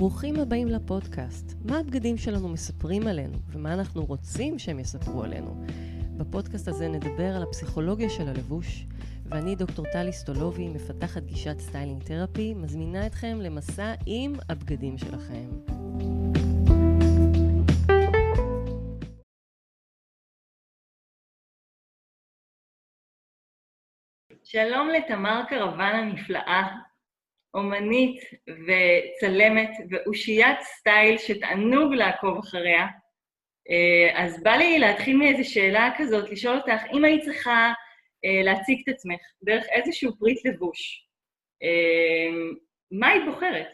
ברוכים הבאים לפודקאסט. מה הבגדים שלנו מספרים עלינו, ומה אנחנו רוצים שהם יספרו עלינו. בפודקאסט הזה נדבר על הפסיכולוגיה של הלבוש, ואני, דוקטור טלי סטולובי, מפתחת גישת styling therapy, מזמינה אתכם למסע עם הבגדים שלכם. שלום לתמר קרוון הנפלאה, אומנית וצלמת ואושיית סטייל שתענוג לעקוב אחריה. אה, אז בא לי להתחיל מאיזו שאלה כזאת, לשאול אותך, אם היית צריכה אה, להציג את עצמך דרך איזשהו פריט לבוש, אה, מה היית בוחרת?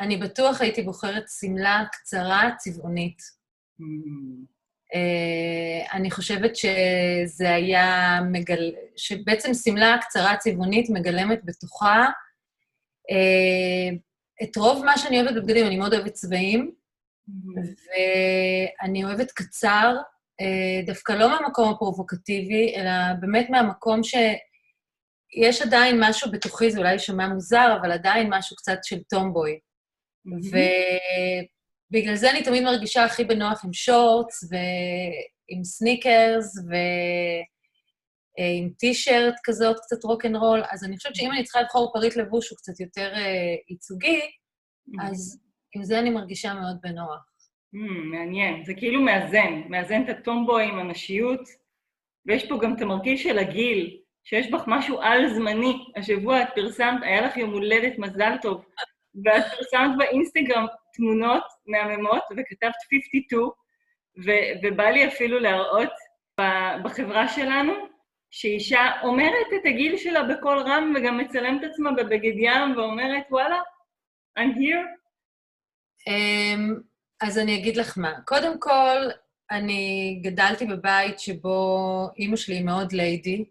אני בטוח הייתי בוחרת שמלה קצרה, צבעונית. Mm. אני חושבת שזה היה מגל... שבעצם שמלה קצרה צבעונית מגלמת בתוכה את רוב מה שאני אוהבת בבגדים, אני מאוד אוהבת צבעים, ואני אוהבת קצר, אה, דווקא לא מהמקום הפרובוקטיבי, אלא באמת מהמקום שיש עדיין משהו בתוכי, זה אולי יישמע מוזר, אבל עדיין משהו קצת של tomboy. ובגלל זה אני תמיד מרגישה הכי בנוח עם שורטס ועם סניקרס, ו... אה, עם טישרט כזאת, קצת רוקנרול, אז אני חושבת שאם אני צריכה לבחור פריט לבוש שהוא קצת יותר אה, ייצוגי, אז עם זה אני מרגישה מאוד בנוח. מעניין, זה כאילו מאזן, מאזן את הטומבו עם הנשיות, ויש פה גם את המרכיב של הגיל, שיש בך משהו על-זמני. השבוע את פרסמת, היה לך יום הולדת, מזל טוב, ואת פרסמת באינסטגרם תמונות מהממות, וכתבת 52, ו- ובא לי אפילו להראות בחברה שלנו, שאישה אומרת את הגיל שלה בקול רם וגם מצלמת עצמה בבגד ים ואומרת, וואלה, I'm here. Um, אז אני אגיד לך מה. קודם כל, אני גדלתי בבית שבו אימא שלי היא מאוד ליידי,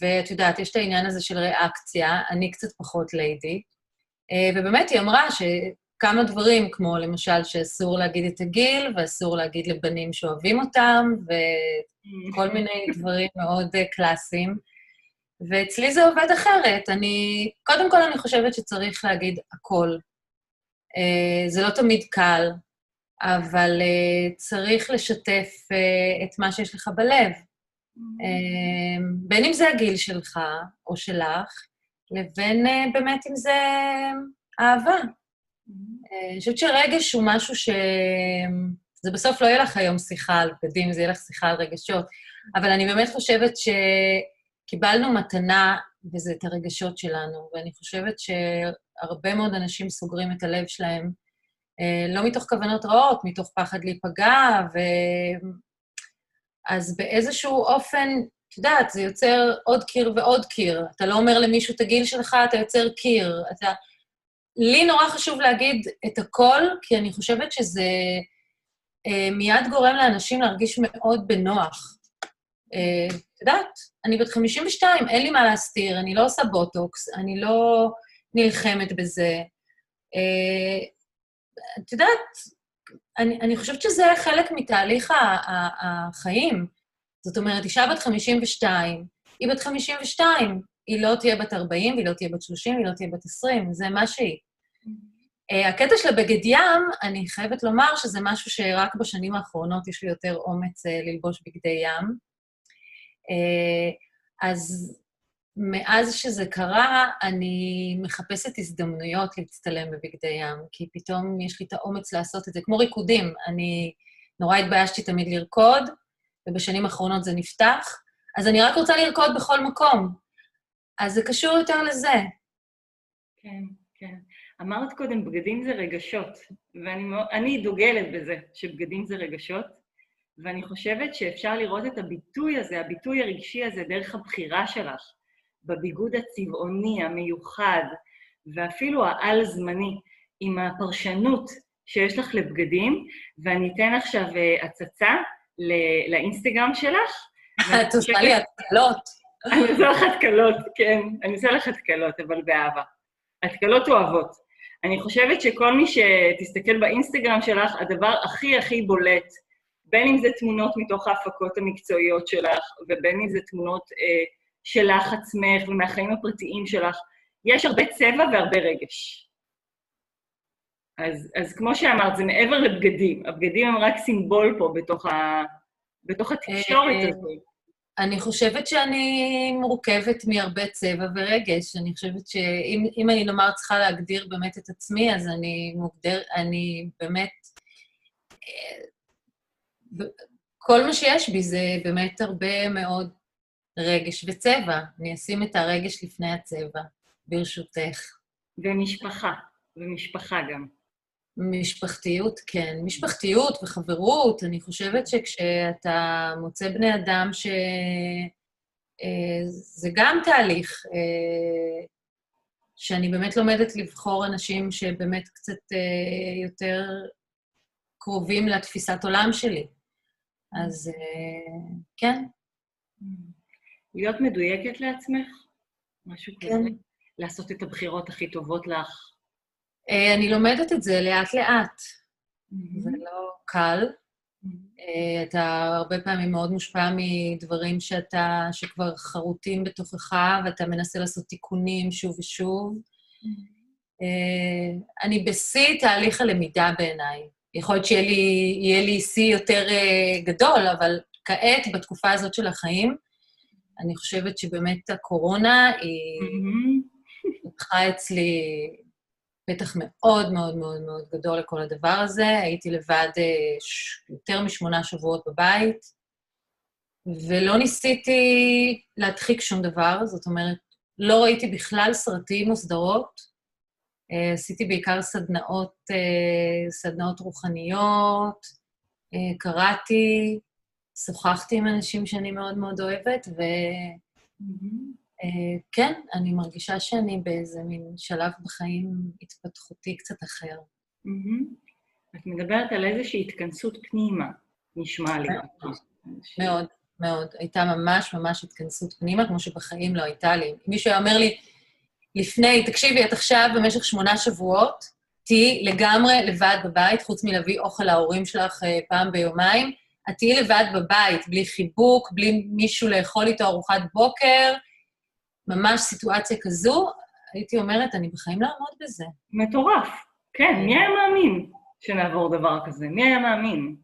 ואת יודעת, יש את העניין הזה של ריאקציה, אני קצת פחות ליידי, uh, ובאמת היא אמרה ש... כמה דברים, כמו למשל שאסור להגיד את הגיל, ואסור להגיד לבנים שאוהבים אותם, וכל mm. מיני דברים מאוד uh, קלאסיים. ואצלי זה עובד אחרת. אני, קודם כל אני חושבת שצריך להגיד הכל. Uh, זה לא תמיד קל, אבל uh, צריך לשתף את מה שיש לך בלב. Uh, בין אם זה הגיל שלך או שלך, לבין באמת אם זה אהבה. אני חושבת שרגש הוא משהו ש... זה בסוף לא יהיה לך היום שיחה על בגדים, זה יהיה לך שיחה על רגשות, אבל אני באמת חושבת שקיבלנו מתנה, וזה את הרגשות שלנו, ואני חושבת שהרבה מאוד אנשים סוגרים את הלב שלהם, אה, לא מתוך כוונות רעות, מתוך פחד להיפגע, ו... אז באיזשהו אופן, את יודעת, זה יוצר עוד קיר ועוד קיר. אתה לא אומר למישהו את הגיל שלך, אתה יוצר קיר. אתה... לי נורא חשוב להגיד את הכל, כי אני חושבת שזה אה, מיד גורם לאנשים להרגיש מאוד בנוח. אה, את יודעת, אני בת 52, אין לי מה להסתיר, אני לא עושה בוטוקס, אני לא נלחמת בזה. אה, את יודעת, אני, אני חושבת שזה חלק מתהליך החיים. זאת אומרת, אישה בת 52, היא בת 52, היא לא תהיה בת 40, והיא לא תהיה בת 30, והיא לא תהיה בת 20, זה מה שהיא. Uh, הקטע של הבגד ים, אני חייבת לומר שזה משהו שרק בשנים האחרונות יש לי יותר אומץ uh, ללבוש בגדי ים. Uh, אז מאז שזה קרה, אני מחפשת הזדמנויות להצטלם בבגדי ים, כי פתאום יש לי את האומץ לעשות את זה, כמו ריקודים. אני נורא התביישתי תמיד לרקוד, ובשנים האחרונות זה נפתח, אז אני רק רוצה לרקוד בכל מקום. אז זה קשור יותר לזה. כן, כן. אמרת קודם, בגדים זה רגשות, ואני דוגלת בזה שבגדים זה רגשות, ואני חושבת שאפשר לראות את הביטוי הזה, הביטוי הרגשי הזה, דרך הבחירה שלך, בביגוד הצבעוני, המיוחד, ואפילו העל-זמני, עם הפרשנות שיש לך לבגדים, ואני אתן עכשיו אה, הצצה לאינסטגרם שלך. את עושה לי התקלות. אני עושה לך התקלות, כן, אני עושה לך התקלות, אבל באהבה. התקלות אוהבות. אני חושבת שכל מי שתסתכל באינסטגרם שלך, הדבר הכי הכי בולט, בין אם זה תמונות מתוך ההפקות המקצועיות שלך, ובין אם זה תמונות אה, שלך עצמך ומהחיים הפרטיים שלך, יש הרבה צבע והרבה רגש. אז, אז כמו שאמרת, זה מעבר לבגדים. הבגדים הם רק סימבול פה בתוך, ה, בתוך התקשורת אה, הזאת. אני חושבת שאני מורכבת מהרבה צבע ורגש. אני חושבת שאם אני נאמר צריכה להגדיר באמת את עצמי, אז אני מוגדר, אני באמת... אה, כל מה שיש בי זה באמת הרבה מאוד רגש וצבע. אני אשים את הרגש לפני הצבע, ברשותך. ומשפחה, ומשפחה גם. משפחתיות, כן. משפחתיות וחברות, אני חושבת שכשאתה מוצא בני אדם ש... אה, זה גם תהליך אה, שאני באמת לומדת לבחור אנשים שבאמת קצת אה, יותר קרובים לתפיסת עולם שלי. אז כן. להיות מדויקת לעצמך? משהו כן. כזה? לעשות את הבחירות הכי טובות לך? אה, אני לומדת את זה לאט-לאט. Mm-hmm. זה לא קל. אה, אתה הרבה פעמים מאוד מושפע מדברים שאתה, שכבר חרוטים בתוכך, ואתה מנסה לעשות תיקונים שוב ושוב. אה, אני בשיא תהליך הלמידה בעיניי. יכול להיות שיהיה לי, לי שיא יותר גדול, אבל כעת, בתקופה הזאת של החיים, אני חושבת שבאמת הקורונה היא לקחה אצלי פתח מאוד מאוד מאוד מאוד גדול לכל הדבר הזה. הייתי לבד אה, יותר משמונה שבועות בבית, ולא ניסיתי להדחיק שום דבר, זאת אומרת, לא ראיתי בכלל סרטים או סדרות. אה, עשיתי בעיקר סדנאות, אה, סדנאות רוחניות, קראתי, שוחחתי עם אנשים שאני מאוד מאוד אוהבת, ו... אה, כן, אני מרגישה שאני באיזה מין שלב בחיים התפתחותי קצת אחר. את מדברת על איזושהי התכנסות פנימה, נשמע לי. מאוד, מאוד. הייתה ממש ממש התכנסות פנימה, כמו שבחיים לא הייתה לי. מישהו היה אומר לי, לפני, תקשיבי, את עכשיו במשך שמונה שבועות, תהיי לגמרי לבד בבית, חוץ מלהביא אוכל להורים שלך אה, פעם ביומיים, את תהיי לבד בבית, בלי חיבוק, בלי מישהו לאכול איתו ארוחת בוקר, ממש סיטואציה כזו, הייתי אומרת, אני בחיים לא אעמוד בזה. מטורף. כן, מי היה מאמין שנעבור דבר כזה? מי היה מאמין?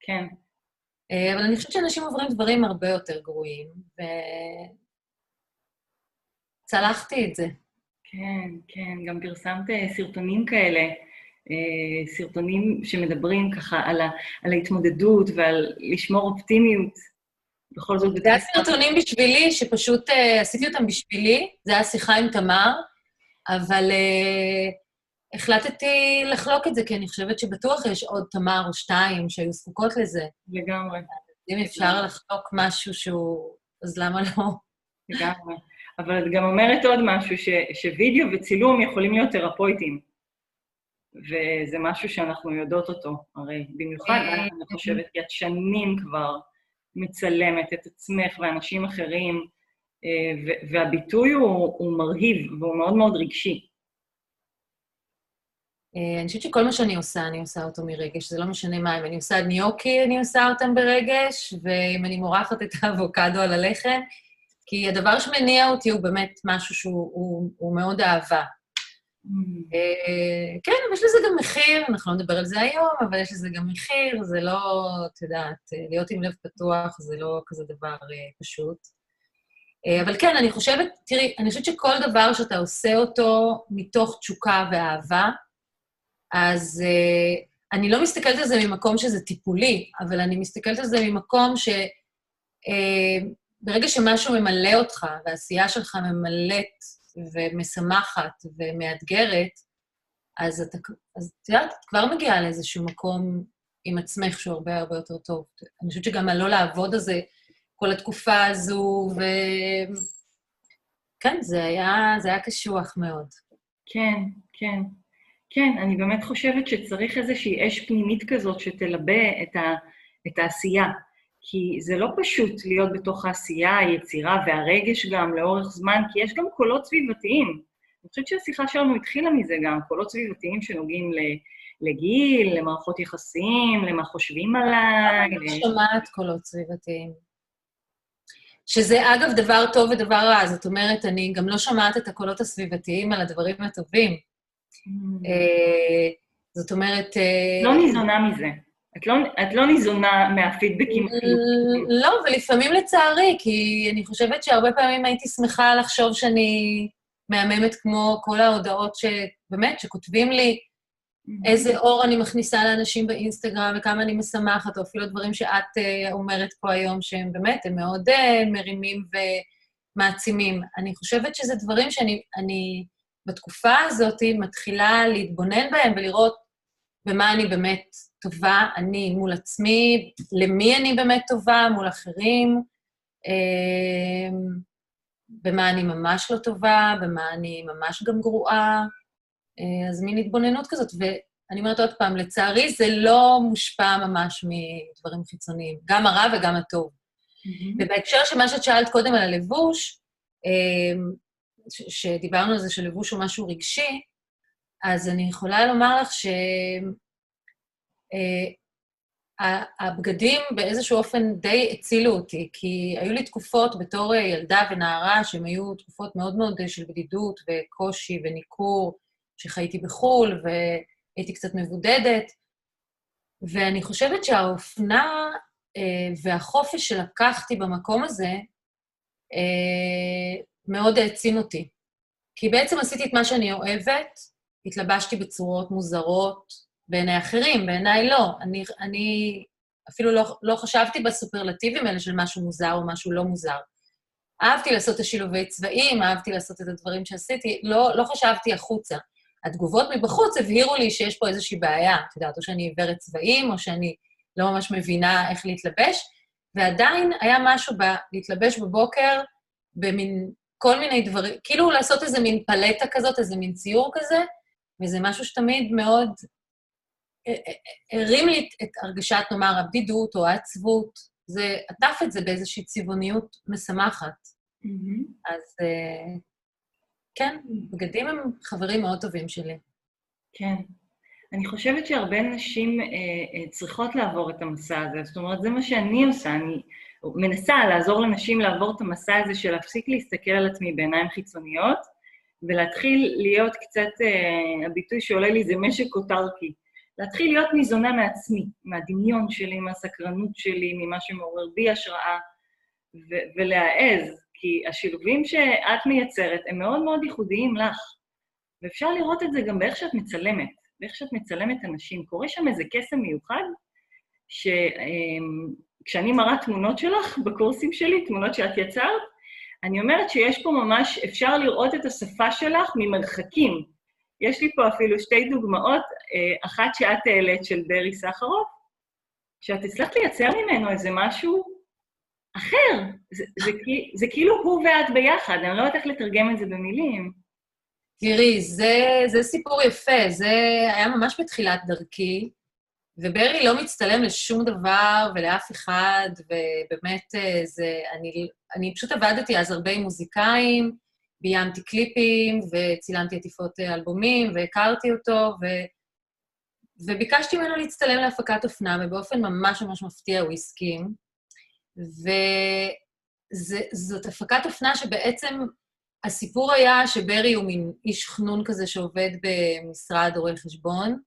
כן. אה, אבל אני חושבת שאנשים עוברים דברים הרבה יותר גרועים, וצלחתי את זה. כן, כן, גם פרסמת אה, סרטונים כאלה, אה, סרטונים שמדברים ככה על, ה, על ההתמודדות ועל לשמור אופטימיות בכל זאת... זה היה סרטונים בשבילי, שפשוט uh, עשיתי אותם בשבילי, זה היה שיחה עם תמר, אבל uh, החלטתי לחלוק את זה, כי אני חושבת שבטוח יש עוד תמר או שתיים שהיו זקוקות לזה. לגמרי. אם אפשר לחלוק משהו שהוא... אז למה לא? לגמרי. אבל את גם אומרת עוד משהו, ש, שווידאו וצילום יכולים להיות תרפויטיים. וזה משהו שאנחנו יודעות אותו, הרי במיוחד, אה, אני חושבת, כי את שנים כבר מצלמת את עצמך ואנשים אחרים, אה, והביטוי הוא, הוא מרהיב והוא מאוד מאוד רגשי. אה, אני חושבת שכל מה שאני עושה, אני עושה אותו מרגש, זה לא משנה מה, אם אני עושה ניוקי, אני עושה אותם ברגש, ואם אני מורחת את האבוקדו על הלחם, כי הדבר שמניע אותי הוא באמת משהו שהוא הוא, הוא מאוד אהבה. אה, כן, אבל יש לזה גם מחיר, אנחנו לא נדבר על זה היום, אבל יש לזה גם מחיר, זה לא, את יודעת, להיות עם לב פתוח זה לא כזה דבר אה, פשוט. אה, אבל כן, אני חושבת, תראי, אני חושבת שכל דבר שאתה עושה אותו מתוך תשוקה ואהבה, אז אני לא מסתכלת על זה ממקום שזה טיפולי, אבל אני מסתכלת על זה ממקום ש... ברגע שמשהו ממלא אותך, והעשייה שלך ממלאת ומשמחת ומאתגרת, אז את יודעת, את כבר מגיעה לאיזשהו מקום עם עצמך שהוא הרבה הרבה יותר טוב. אני חושבת שגם הלא לעבוד הזה כל התקופה הזו, ו... כן, זה היה, זה היה קשוח מאוד. כן, כן. כן, אני באמת חושבת שצריך איזושהי אש פנימית כזאת שתלבה את, ה, את העשייה. כי זה לא פשוט להיות בתוך העשייה, היצירה והרגש גם לאורך זמן, כי יש גם קולות סביבתיים. אני חושבת שהשיחה שלנו התחילה מזה גם, קולות סביבתיים שנוגעים לגיל, למערכות יחסים, למה חושבים עליי. אני שומעת קולות סביבתיים. שזה אגב דבר טוב ודבר רע, זאת אומרת, אני גם לא שומעת את הקולות הסביבתיים על הדברים הטובים. Mm. אה, זאת אומרת... לא ניזונה מזה. את לא, את לא ניזונה מהפידבקים. לא, ולפעמים לצערי, כי אני חושבת שהרבה פעמים הייתי שמחה לחשוב שאני מהממת כמו כל ההודעות שבאמת, שכותבים לי איזה אור אני מכניסה לאנשים באינסטגרם וכמה אני משמחת, או אפילו דברים שאת uh, אומרת פה היום, שהם באמת, הם מאוד uh, מרימים ומעצימים. אני חושבת שזה דברים שאני אני, בתקופה הזאת מתחילה להתבונן בהם ולראות במה אני באמת טובה, אני מול עצמי, למי אני באמת טובה, מול אחרים, אה, במה אני ממש לא טובה, במה אני ממש גם גרועה. אה, אז מין התבוננות כזאת. ואני אומרת עוד פעם, לצערי זה לא מושפע ממש מדברים חיצוניים, גם הרע וגם הטוב. Mm-hmm. ובהקשר של מה שאת שאלת קודם על הלבוש, אה, שדיברנו על זה שלבוש הוא משהו רגשי, אז אני יכולה לומר לך ש... אה, הבגדים באיזשהו אופן די הצילו אותי, כי היו לי תקופות בתור אה, ילדה ונערה שהן היו תקופות מאוד מאוד אה, של בדידות וקושי וניכור, שחייתי בחו"ל והייתי קצת מבודדת, ואני חושבת שהאופנה והחופש שלקחתי במקום הזה מאוד העצים אותי. כי בעצם עשיתי את מה שאני אוהבת, התלבשתי בצורות מוזרות, בעיני אחרים, בעיניי לא. אני, אני אפילו לא, לא חשבתי בסופרלטיבים האלה של משהו מוזר או משהו לא מוזר. אהבתי לעשות את השילובי צבעים, אהבתי לעשות את הדברים שעשיתי, לא, לא חשבתי החוצה. התגובות מבחוץ הבהירו לי שיש פה איזושהי בעיה, את יודעת, או שאני עיוורת צבעים, או שאני לא ממש מבינה איך להתלבש, ועדיין היה משהו בלהתלבש בבוקר במין כל מיני דברים, כאילו לעשות איזה מין פלטה כזאת, איזה מין ציור כזה, וזה משהו שתמיד מאוד הרים לי את הרגשת, נאמר, הבדידות או העצבות, זה עטף את זה באיזושהי צבעוניות משמחת. Mm-hmm. אז כן, בגדים הם חברים מאוד טובים שלי. כן. אני חושבת שהרבה נשים אה, אה, צריכות לעבור את המסע הזה. זאת אומרת, זה מה שאני עושה. אני מנסה לעזור לנשים לעבור את המסע הזה של להפסיק להסתכל על עצמי בעיניים חיצוניות, ולהתחיל להיות קצת, אה, הביטוי שעולה לי זה משק אוטרקי. להתחיל להיות ניזונה מעצמי, מהדמיון שלי, מהסקרנות שלי, ממה שמעורר בי השראה, ו- ולהעז, כי השילובים שאת מייצרת הם מאוד מאוד ייחודיים לך. ואפשר לראות את זה גם באיך שאת מצלמת, באיך שאת מצלמת אנשים. קורה שם איזה קסם מיוחד, שכשאני אמ, מראה תמונות שלך בקורסים שלי, תמונות שאת יצרת, אני אומרת שיש פה ממש, אפשר לראות את השפה שלך ממרחקים. יש לי פה אפילו שתי דוגמאות, אה, אחת שאת העלית של ברי סחרוף, שאת הצלחת לייצר ממנו איזה משהו אחר. זה, זה, זה, כאילו הוא ואת ביחד, אני לא יודעת איך לתרגם את זה במילים. תראי, זה, זה סיפור יפה, זה היה ממש בתחילת דרכי, וברי לא מצטלם לשום דבר ולאף אחד, ובאמת אה, זה... אני, אני פשוט עבדתי אז הרבה עם מוזיקאים, ביימתי קליפים וצילמתי עטיפות אה, אלבומים והכרתי אותו, ו... וביקשתי ממנו להצטלם להפקת אופנה, ובאופן ממש ממש מפתיע הוא הסכים. וזאת הפקת אופנה שבעצם הסיפור היה שברי הוא מין איש חנון כזה שעובד במשרד רואי חשבון,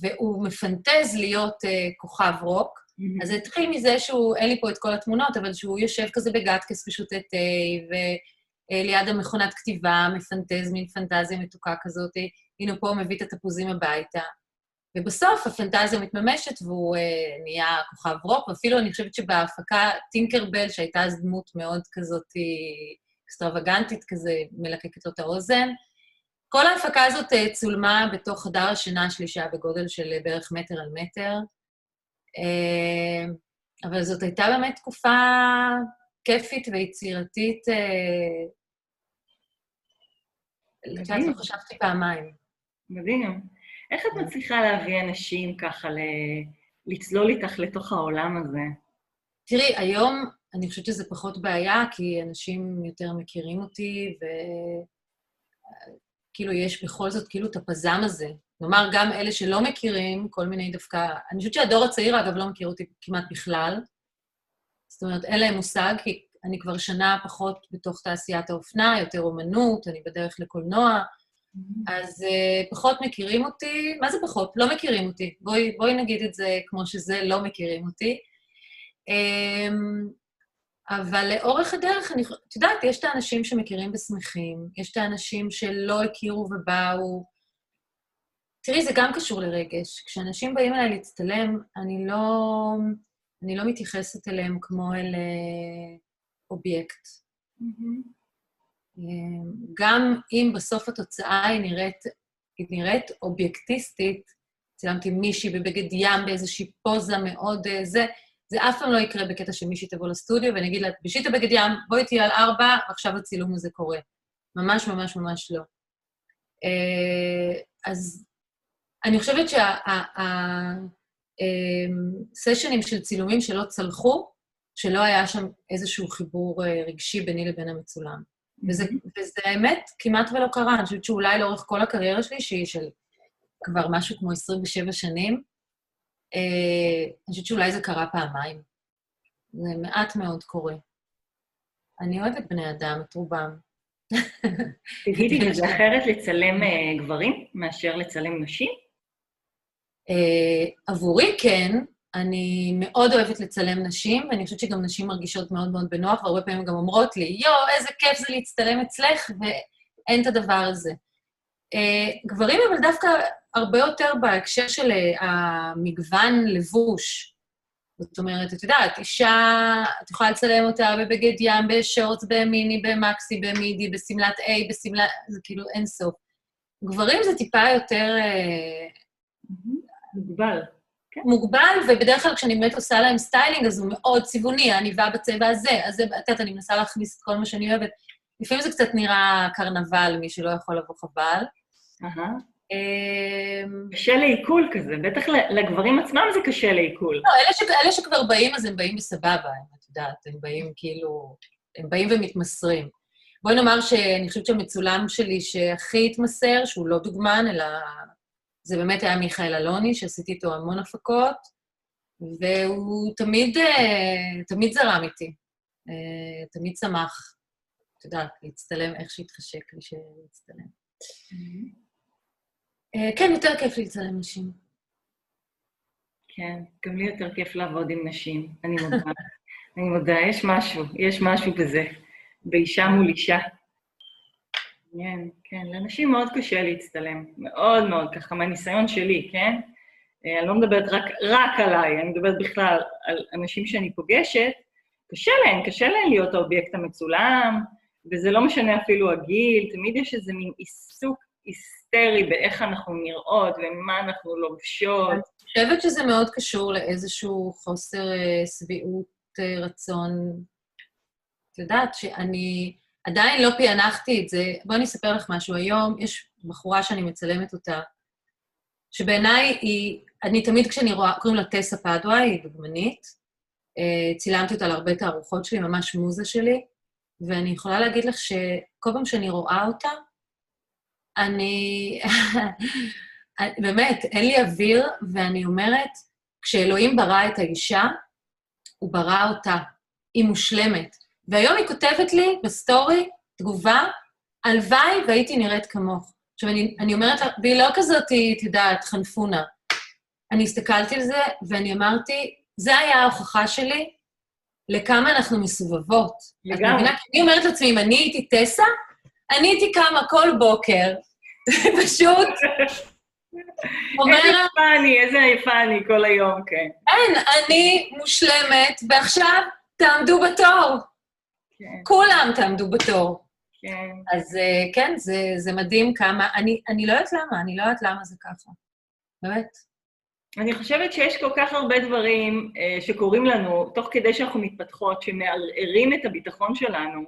והוא מפנטז להיות uh, כוכב רוק. Mm-hmm. אז זה התחיל מזה שהוא, אין לי פה את כל התמונות, אבל שהוא יושב כזה בגטקס ושותה תה, ו... אה, ליד המכונת כתיבה, מפנטז, מין פנטזיה מתוקה כזאת, הנה פה הוא מביא את התפוזים הביתה. ובסוף הפנטזיה מתממשת והוא אה, נהיה כוכב רוק, ואפילו אני חושבת שבהפקה טינקרבל, שהייתה אז דמות מאוד כזאת אקסטרווגנטית כזה, מלקקת לו את האוזן, כל ההפקה הזאת אה, צולמה בתוך חדר השינה שלי, שהיה בגודל של אה, בערך מטר על מטר. אה, אבל זאת הייתה באמת תקופה כיפית ויצירתית אה, לא חשבתי פעמיים. מדהים. איך את מצליחה להביא אנשים ככה ל... לצלול איתך לתוך העולם הזה? תראי, היום אני חושבת שזה פחות בעיה, כי אנשים יותר מכירים אותי, וכאילו יש בכל זאת כאילו את הפזם הזה. כלומר, גם אלה שלא מכירים, כל מיני דווקא... אני חושבת שהדור הצעיר, אגב, לא מכיר אותי כמעט בכלל. זאת אומרת, אין להם מושג, כי אני כבר שנה פחות בתוך תעשיית האופנה, יותר אומנות, אני בדרך לקולנוע, אז uh, פחות מכירים אותי, מה זה פחות? לא מכירים אותי. בואי, בואי נגיד את זה כמו שזה, לא מכירים אותי. Um, אבל לאורך הדרך, אני, את יודעת, יש את האנשים שמכירים ושמחים, יש את האנשים שלא הכירו ובאו. תראי, זה גם קשור לרגש. כשאנשים באים אליי להצטלם, אני לא, אני לא מתייחסת אליהם כמו אל uh, אובייקט. Mm-hmm. גם אם בסוף התוצאה היא נראית, היא נראית אובייקטיסטית, צילמתי מישהי בבגד ים באיזושהי פוזה מאוד אה, זה, זה אף פעם לא יקרה בקטע שמישהי תבוא לסטודיו ואני אגיד לה, תלבשי את הבגד ים, בואי תהיי על ארבע, ועכשיו הצילום הזה קורה. ממש ממש ממש לא. אה, אז אני חושבת שהסשנים של צילומים שלא צלחו, שלא היה שם איזשהו חיבור אה, רגשי ביני לבין המצולם. וזה, וזה האמת כמעט ולא קרה. אני חושבת שאולי לאורך כל הקריירה שלי, שהיא של כבר משהו כמו 27 שנים, אה, אני חושבת שאולי זה קרה פעמיים. זה מעט מאוד קורה. אני אוהבת בני אדם, את רובם. תגידי, זה אחרת לצלם אה, גברים מאשר לצלם נשים? אה, עבורי כן, אני מאוד אוהבת לצלם נשים, ואני חושבת שגם נשים מרגישות מאוד מאוד בנוח, והרבה פעמים גם אומרות לי, יואו, איזה כיף זה להצטלם אצלך, ואין את הדבר הזה. Uh, גברים, אבל דווקא הרבה יותר בהקשר של uh, המגוון לבוש. זאת אומרת, את יודעת, אישה, את יכולה לצלם אותה בבגד ים, בשורטס, במיני, במקסי, במידי, בשמלת A, בשמלת... זה כאילו אין סוף. גברים זה טיפה יותר... אה, מוגבל. כן. מוגבל, ובדרך כלל כשאני באמת עושה להם סטיילינג, אז הוא מאוד צבעוני, העניבה בצבע הזה. אז את יודעת, אני מנסה להכניס את כל מה שאני אוהבת. לפעמים זה קצת נראה קרנבל, מי שלא יכול לבוא חבל. אמ, קשה לעיכול כזה, בטח לגברים עצמם זה קשה לעיכול. לא, אלה, ש... אלה שכבר באים, אז הם באים בסבבה, את יודעת, הם באים כאילו, הם באים ומתמסרים. בואי נאמר שאני חושבת שהמצולם שלי שהכי התמסר, שהוא לא דוגמן, אלא זה באמת היה מיכאל אלוני, שעשיתי איתו המון הפקות, והוא תמיד, אה, תמיד זרם איתי, אה, תמיד שמח, את יודעת, להצטלם איך שהתחשק לי להצטלם. אה, כן, יותר כיף לי לצלם נשים. כן, גם לי יותר כיף לעבוד עם נשים, אני מודה. אני מודה, יש משהו, יש משהו בזה, באישה מול אישה. כן, כן, לאנשים מאוד קשה להצטלם, מאוד מאוד, ככה מהניסיון שלי, כן? אה, אני לא מדברת רק, רק עליי, אני מדברת בכלל על אנשים שאני פוגשת, קשה להם, קשה להם להיות האובייקט המצולם, וזה לא משנה אפילו הגיל, תמיד יש איזה מין עיסוק היסטרי באיך אנחנו נראות ומה אנחנו לובשות. אני חושבת שזה מאוד קשור לאיזשהו חוסר אה, שביעות אה, רצון. את יודעת שאני... עדיין לא פענחתי את זה. בואי אני אספר לך משהו. היום יש בחורה שאני מצלמת אותה, שבעיניי היא, אני תמיד כשאני רואה, קוראים לה טסה פדווה, היא דוגמנית. אה, צילמתי אותה להרבה תערוכות שלי, ממש מוזה שלי, ואני יכולה להגיד לך שכל פעם שאני רואה אותה, אני... באמת, אין לי אוויר, ואני אומרת, כשאלוהים ברא את האישה, הוא ברא אותה. היא מושלמת. והיום היא כותבת לי בסטורי תגובה, הלוואי והייתי נראית כמוך. עכשיו, אני, אני אומרת לה, והיא לא כזאת, את יודעת, חנפונה. אני הסתכלתי על זה ואני אמרתי, זה היה ההוכחה שלי לכמה אנחנו מסובבות. לגמרי. אני אומרת לעצמי, אם אני הייתי טסה, אני הייתי קמה כל בוקר, פשוט אומרת... איזה יפה אני, איזה יפה אני כל היום, כן. אין, אני מושלמת, ועכשיו תעמדו בתור. כן. כולם תעמדו בתור. כן. אז אה, כן, זה, זה מדהים כמה... אני, אני לא יודעת למה, אני לא יודעת למה זה ככה. באמת. אני חושבת שיש כל כך הרבה דברים uh, שקורים לנו, תוך כדי שאנחנו מתפתחות, שמערערים את הביטחון שלנו.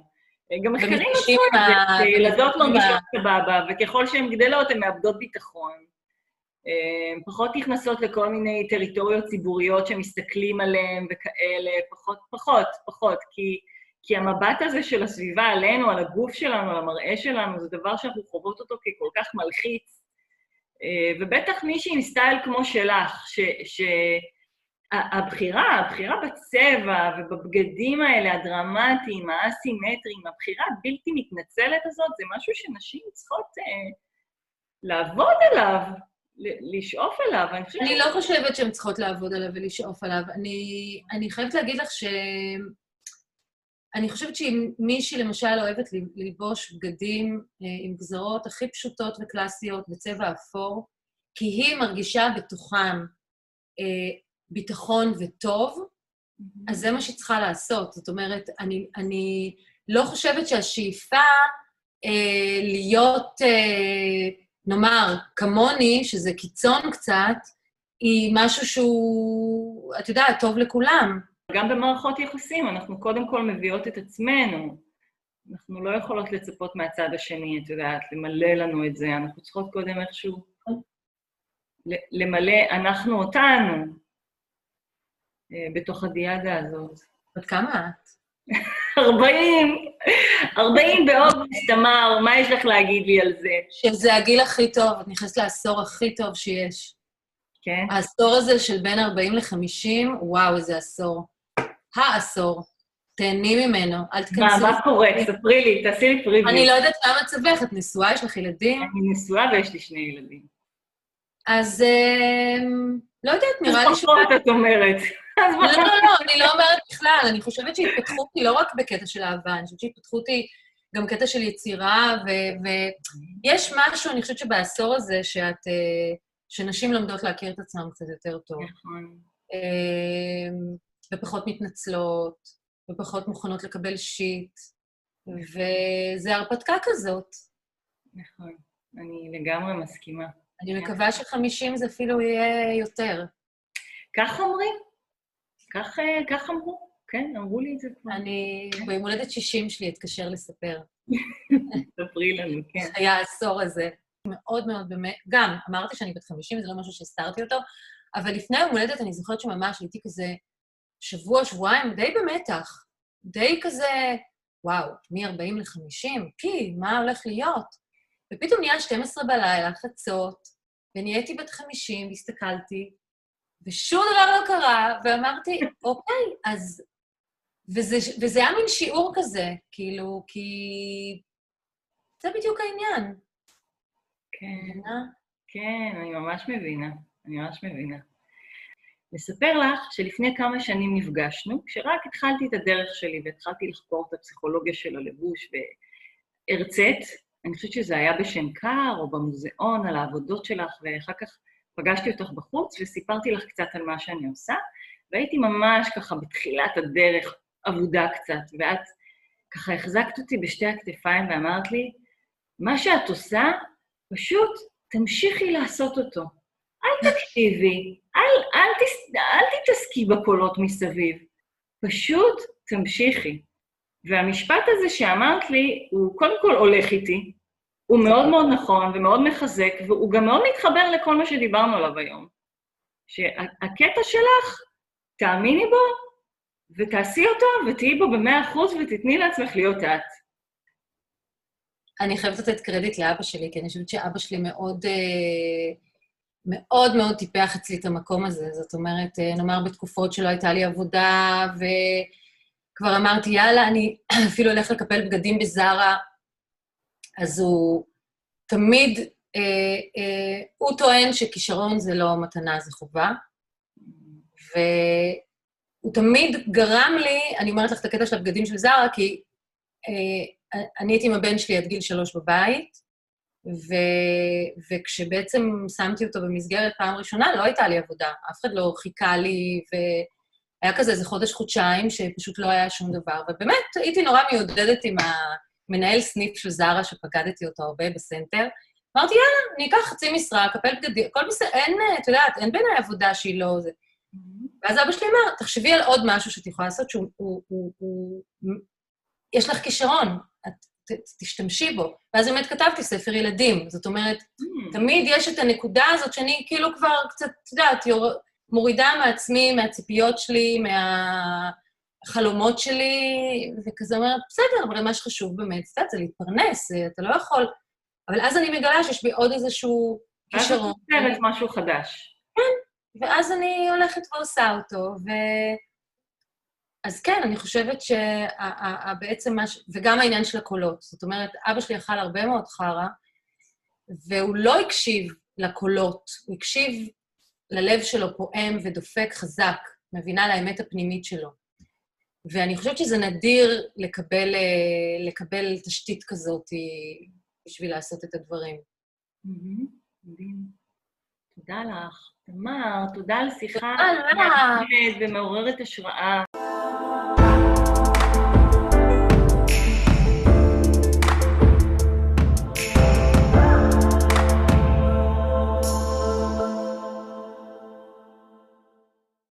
אה, גם מחקרים עשו את זה, שילדות מרגישות סבבה, וככל שהן גדלות, הן מאבדות ביטחון. Uh, פחות נכנסות לכל מיני טריטוריות ציבוריות שמסתכלים עליהן וכאלה, פחות, פחות, פחות, כי כי המבט הזה של הסביבה עלינו, על הגוף שלנו, על המראה שלנו, זה דבר שאנחנו חוות אותו ככל כך מלחיץ. אה, ובטח מישהי עם סטייל כמו שלך, שהבחירה, הבחירה בצבע ובבגדים האלה, הדרמטיים, האסימטריים, הבחירה הבלתי מתנצלת הזאת, זה משהו שנשים צריכות אה, לעבוד עליו, לשאוף אליו. אני חושבת אני לא חושבת שהן צריכות לעבוד עליו ולשאוף עליו. אני, אני חייבת להגיד לך ש... אני חושבת שאם מישהי למשל אוהבת ללבוש בגדים אה, עם גזרות הכי פשוטות וקלאסיות בצבע אפור, כי היא מרגישה בתוכם אה, ביטחון וטוב, אז זה מה שהיא צריכה לעשות. זאת אומרת, אני, אני לא חושבת שהשאיפה אה, להיות, אה, נאמר, כמוני, שזה קיצון קצת, היא משהו שהוא, את יודעת, טוב לכולם. גם במערכות יחסים, אנחנו קודם כל מביאות את עצמנו. אנחנו לא יכולות לצפות מהצד השני, את יודעת, למלא לנו את זה. אנחנו צריכות קודם איכשהו למלא אנחנו אותנו אה, בתוך הדיאדה הזאת. בת כמה את? 40, 40 באוגוסט, תמר, מה יש לך להגיד לי על זה? שזה הגיל הכי טוב, את נכנסת לעשור הכי טוב שיש. כן? העשור הזה של בין 40 ל-50, וואו, איזה עשור. העשור. תהני ממנו, אל תכנסי... מה, מה קורה? ספרי לי, תעשי לי פריוויו. אני לא יודעת מה מצבך, את נשואה, יש לך ילדים? אני נשואה ויש לי שני ילדים. אז אמ, לא יודעת, נראה לי ש... פחות, את אומרת. אז לא, לא, לא, אני לא אומרת בכלל, אני חושבת שהתפתחות היא לא רק בקטע של אהבה, אני חושבת שהתפתחות היא גם קטע של יצירה, ויש משהו, אני חושבת שבעשור הזה, שאת... אה, שנשים לומדות להכיר את עצמן קצת יותר טוב. נכון. ופחות מתנצלות, ופחות מוכנות לקבל שיט, וזה הרפתקה כזאת. נכון. אני לגמרי מסכימה. אני מקווה שחמישים זה אפילו יהיה יותר. כך אומרים? כך, אה, כך אמרו? כן, אמרו לי את זה כבר. אני ביום הולדת 60 שלי אתקשר לספר. ספרי לנו, כן. היה העשור הזה. מאוד מאוד באמת, גם, אמרתי שאני בת 50, זה לא משהו שהסתרתי אותו, אבל לפני יום הולדת אני זוכרת שממש הייתי כזה שבוע, שבועיים, די במתח. די כזה, וואו, מ-40 ל-50, פי, מה הולך להיות? ופתאום נהיה 12 בלילה, חצות, ונהייתי בת 50, והסתכלתי, ושום דבר לא קרה, ואמרתי, אוקיי, אז... וזה, וזה היה מין שיעור כזה, כאילו, כי... זה בדיוק העניין. כן, מבינה? כן, אני ממש מבינה. אני ממש מבינה. לספר לך שלפני כמה שנים נפגשנו, כשרק התחלתי את הדרך שלי והתחלתי לחקור את הפסיכולוגיה של הלבוש והרצית, אני חושבת שזה היה בשנקר או במוזיאון על העבודות שלך, ואחר כך פגשתי אותך בחוץ וסיפרתי לך קצת על מה שאני עושה, והייתי ממש ככה בתחילת הדרך אבודה קצת, ואת ככה החזקת אותי בשתי הכתפיים ואמרת לי, מה שאת עושה, פשוט תמשיכי לעשות אותו. אל תקשיבי, אל, אל, תס, אל תתעסקי בקולות מסביב, פשוט תמשיכי. והמשפט הזה שאמרת לי, הוא קודם כל הולך איתי, הוא מאוד מאוד נכון ומאוד מחזק, והוא גם מאוד מתחבר לכל מה שדיברנו עליו היום. שהקטע שלך, תאמיני בו, ותעשי אותו, ותהיי בו במאה אחוז, ותתני לעצמך להיות את. אני חייבת לתת קרדיט לאבא שלי, כי אני חושבת שאבא שלי מאוד, אה, מאוד מאוד טיפח אצלי את המקום הזה. זאת אומרת, אה, נאמר בתקופות שלא הייתה לי עבודה, וכבר אמרתי, יאללה, אני אפילו אלך לקפל בגדים בזארה, אז הוא תמיד, אה, אה, הוא טוען שכישרון זה לא מתנה, זה חובה. והוא תמיד גרם לי, אני אומרת לך את הקטע של הבגדים של זרה, כי אה, אני הייתי עם הבן שלי עד גיל שלוש בבית, ו... וכשבעצם שמתי אותו במסגרת פעם ראשונה, לא הייתה לי עבודה, אף אחד לא חיכה לי, והיה כזה איזה חודש-חודשיים שפשוט לא היה שום דבר. ובאמת, הייתי נורא מיודדת עם המנהל סניף של זרה, שפקדתי אותו הרבה בסנטר. אמרתי, יאללה, אני אקח חצי משרה, אקפל בגדים, הכל בסדר, אין, את יודעת, אין בעיניי עבודה שהיא לא... זה. ואז אבא שלי אמר, תחשבי על עוד משהו שאת יכולה לעשות, שהוא... הוא, הוא, הוא, יש לך כישרון, תשתמשי בו. ואז באמת כתבתי ספר ילדים. זאת אומרת, Mm. תמיד יש את הנקודה הזאת שאני כאילו כבר קצת, את יודעת, יור... מורידה מעצמי, מהציפיות שלי, מהחלומות שלי, וכזה אומרת, בסדר, אבל מה שחשוב באמת, את יודעת, זה להתפרנס, זה- אתה לא יכול... אבל אז אני מגלה שיש בי עוד איזשהו ואז את כישרון. יוצרת משהו חדש. ואז אני הולכת ועושה אותו, ו... אז כן, אני חושבת שבעצם מה ש... וגם העניין של הקולות. זאת אומרת, אבא שלי אכל הרבה מאוד חרא, והוא לא הקשיב לקולות, הוא הקשיב ללב שלו פועם ודופק חזק, מבינה לאמת הפנימית שלו. ואני חושבת שזה נדיר לקבל, אה, לקבל תשתית כזאת בשביל לעשות את הדברים. מדהים. תודה לך. תמר, תודה על שיחה תודה לך. ומעוררת השראה.